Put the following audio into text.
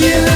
you.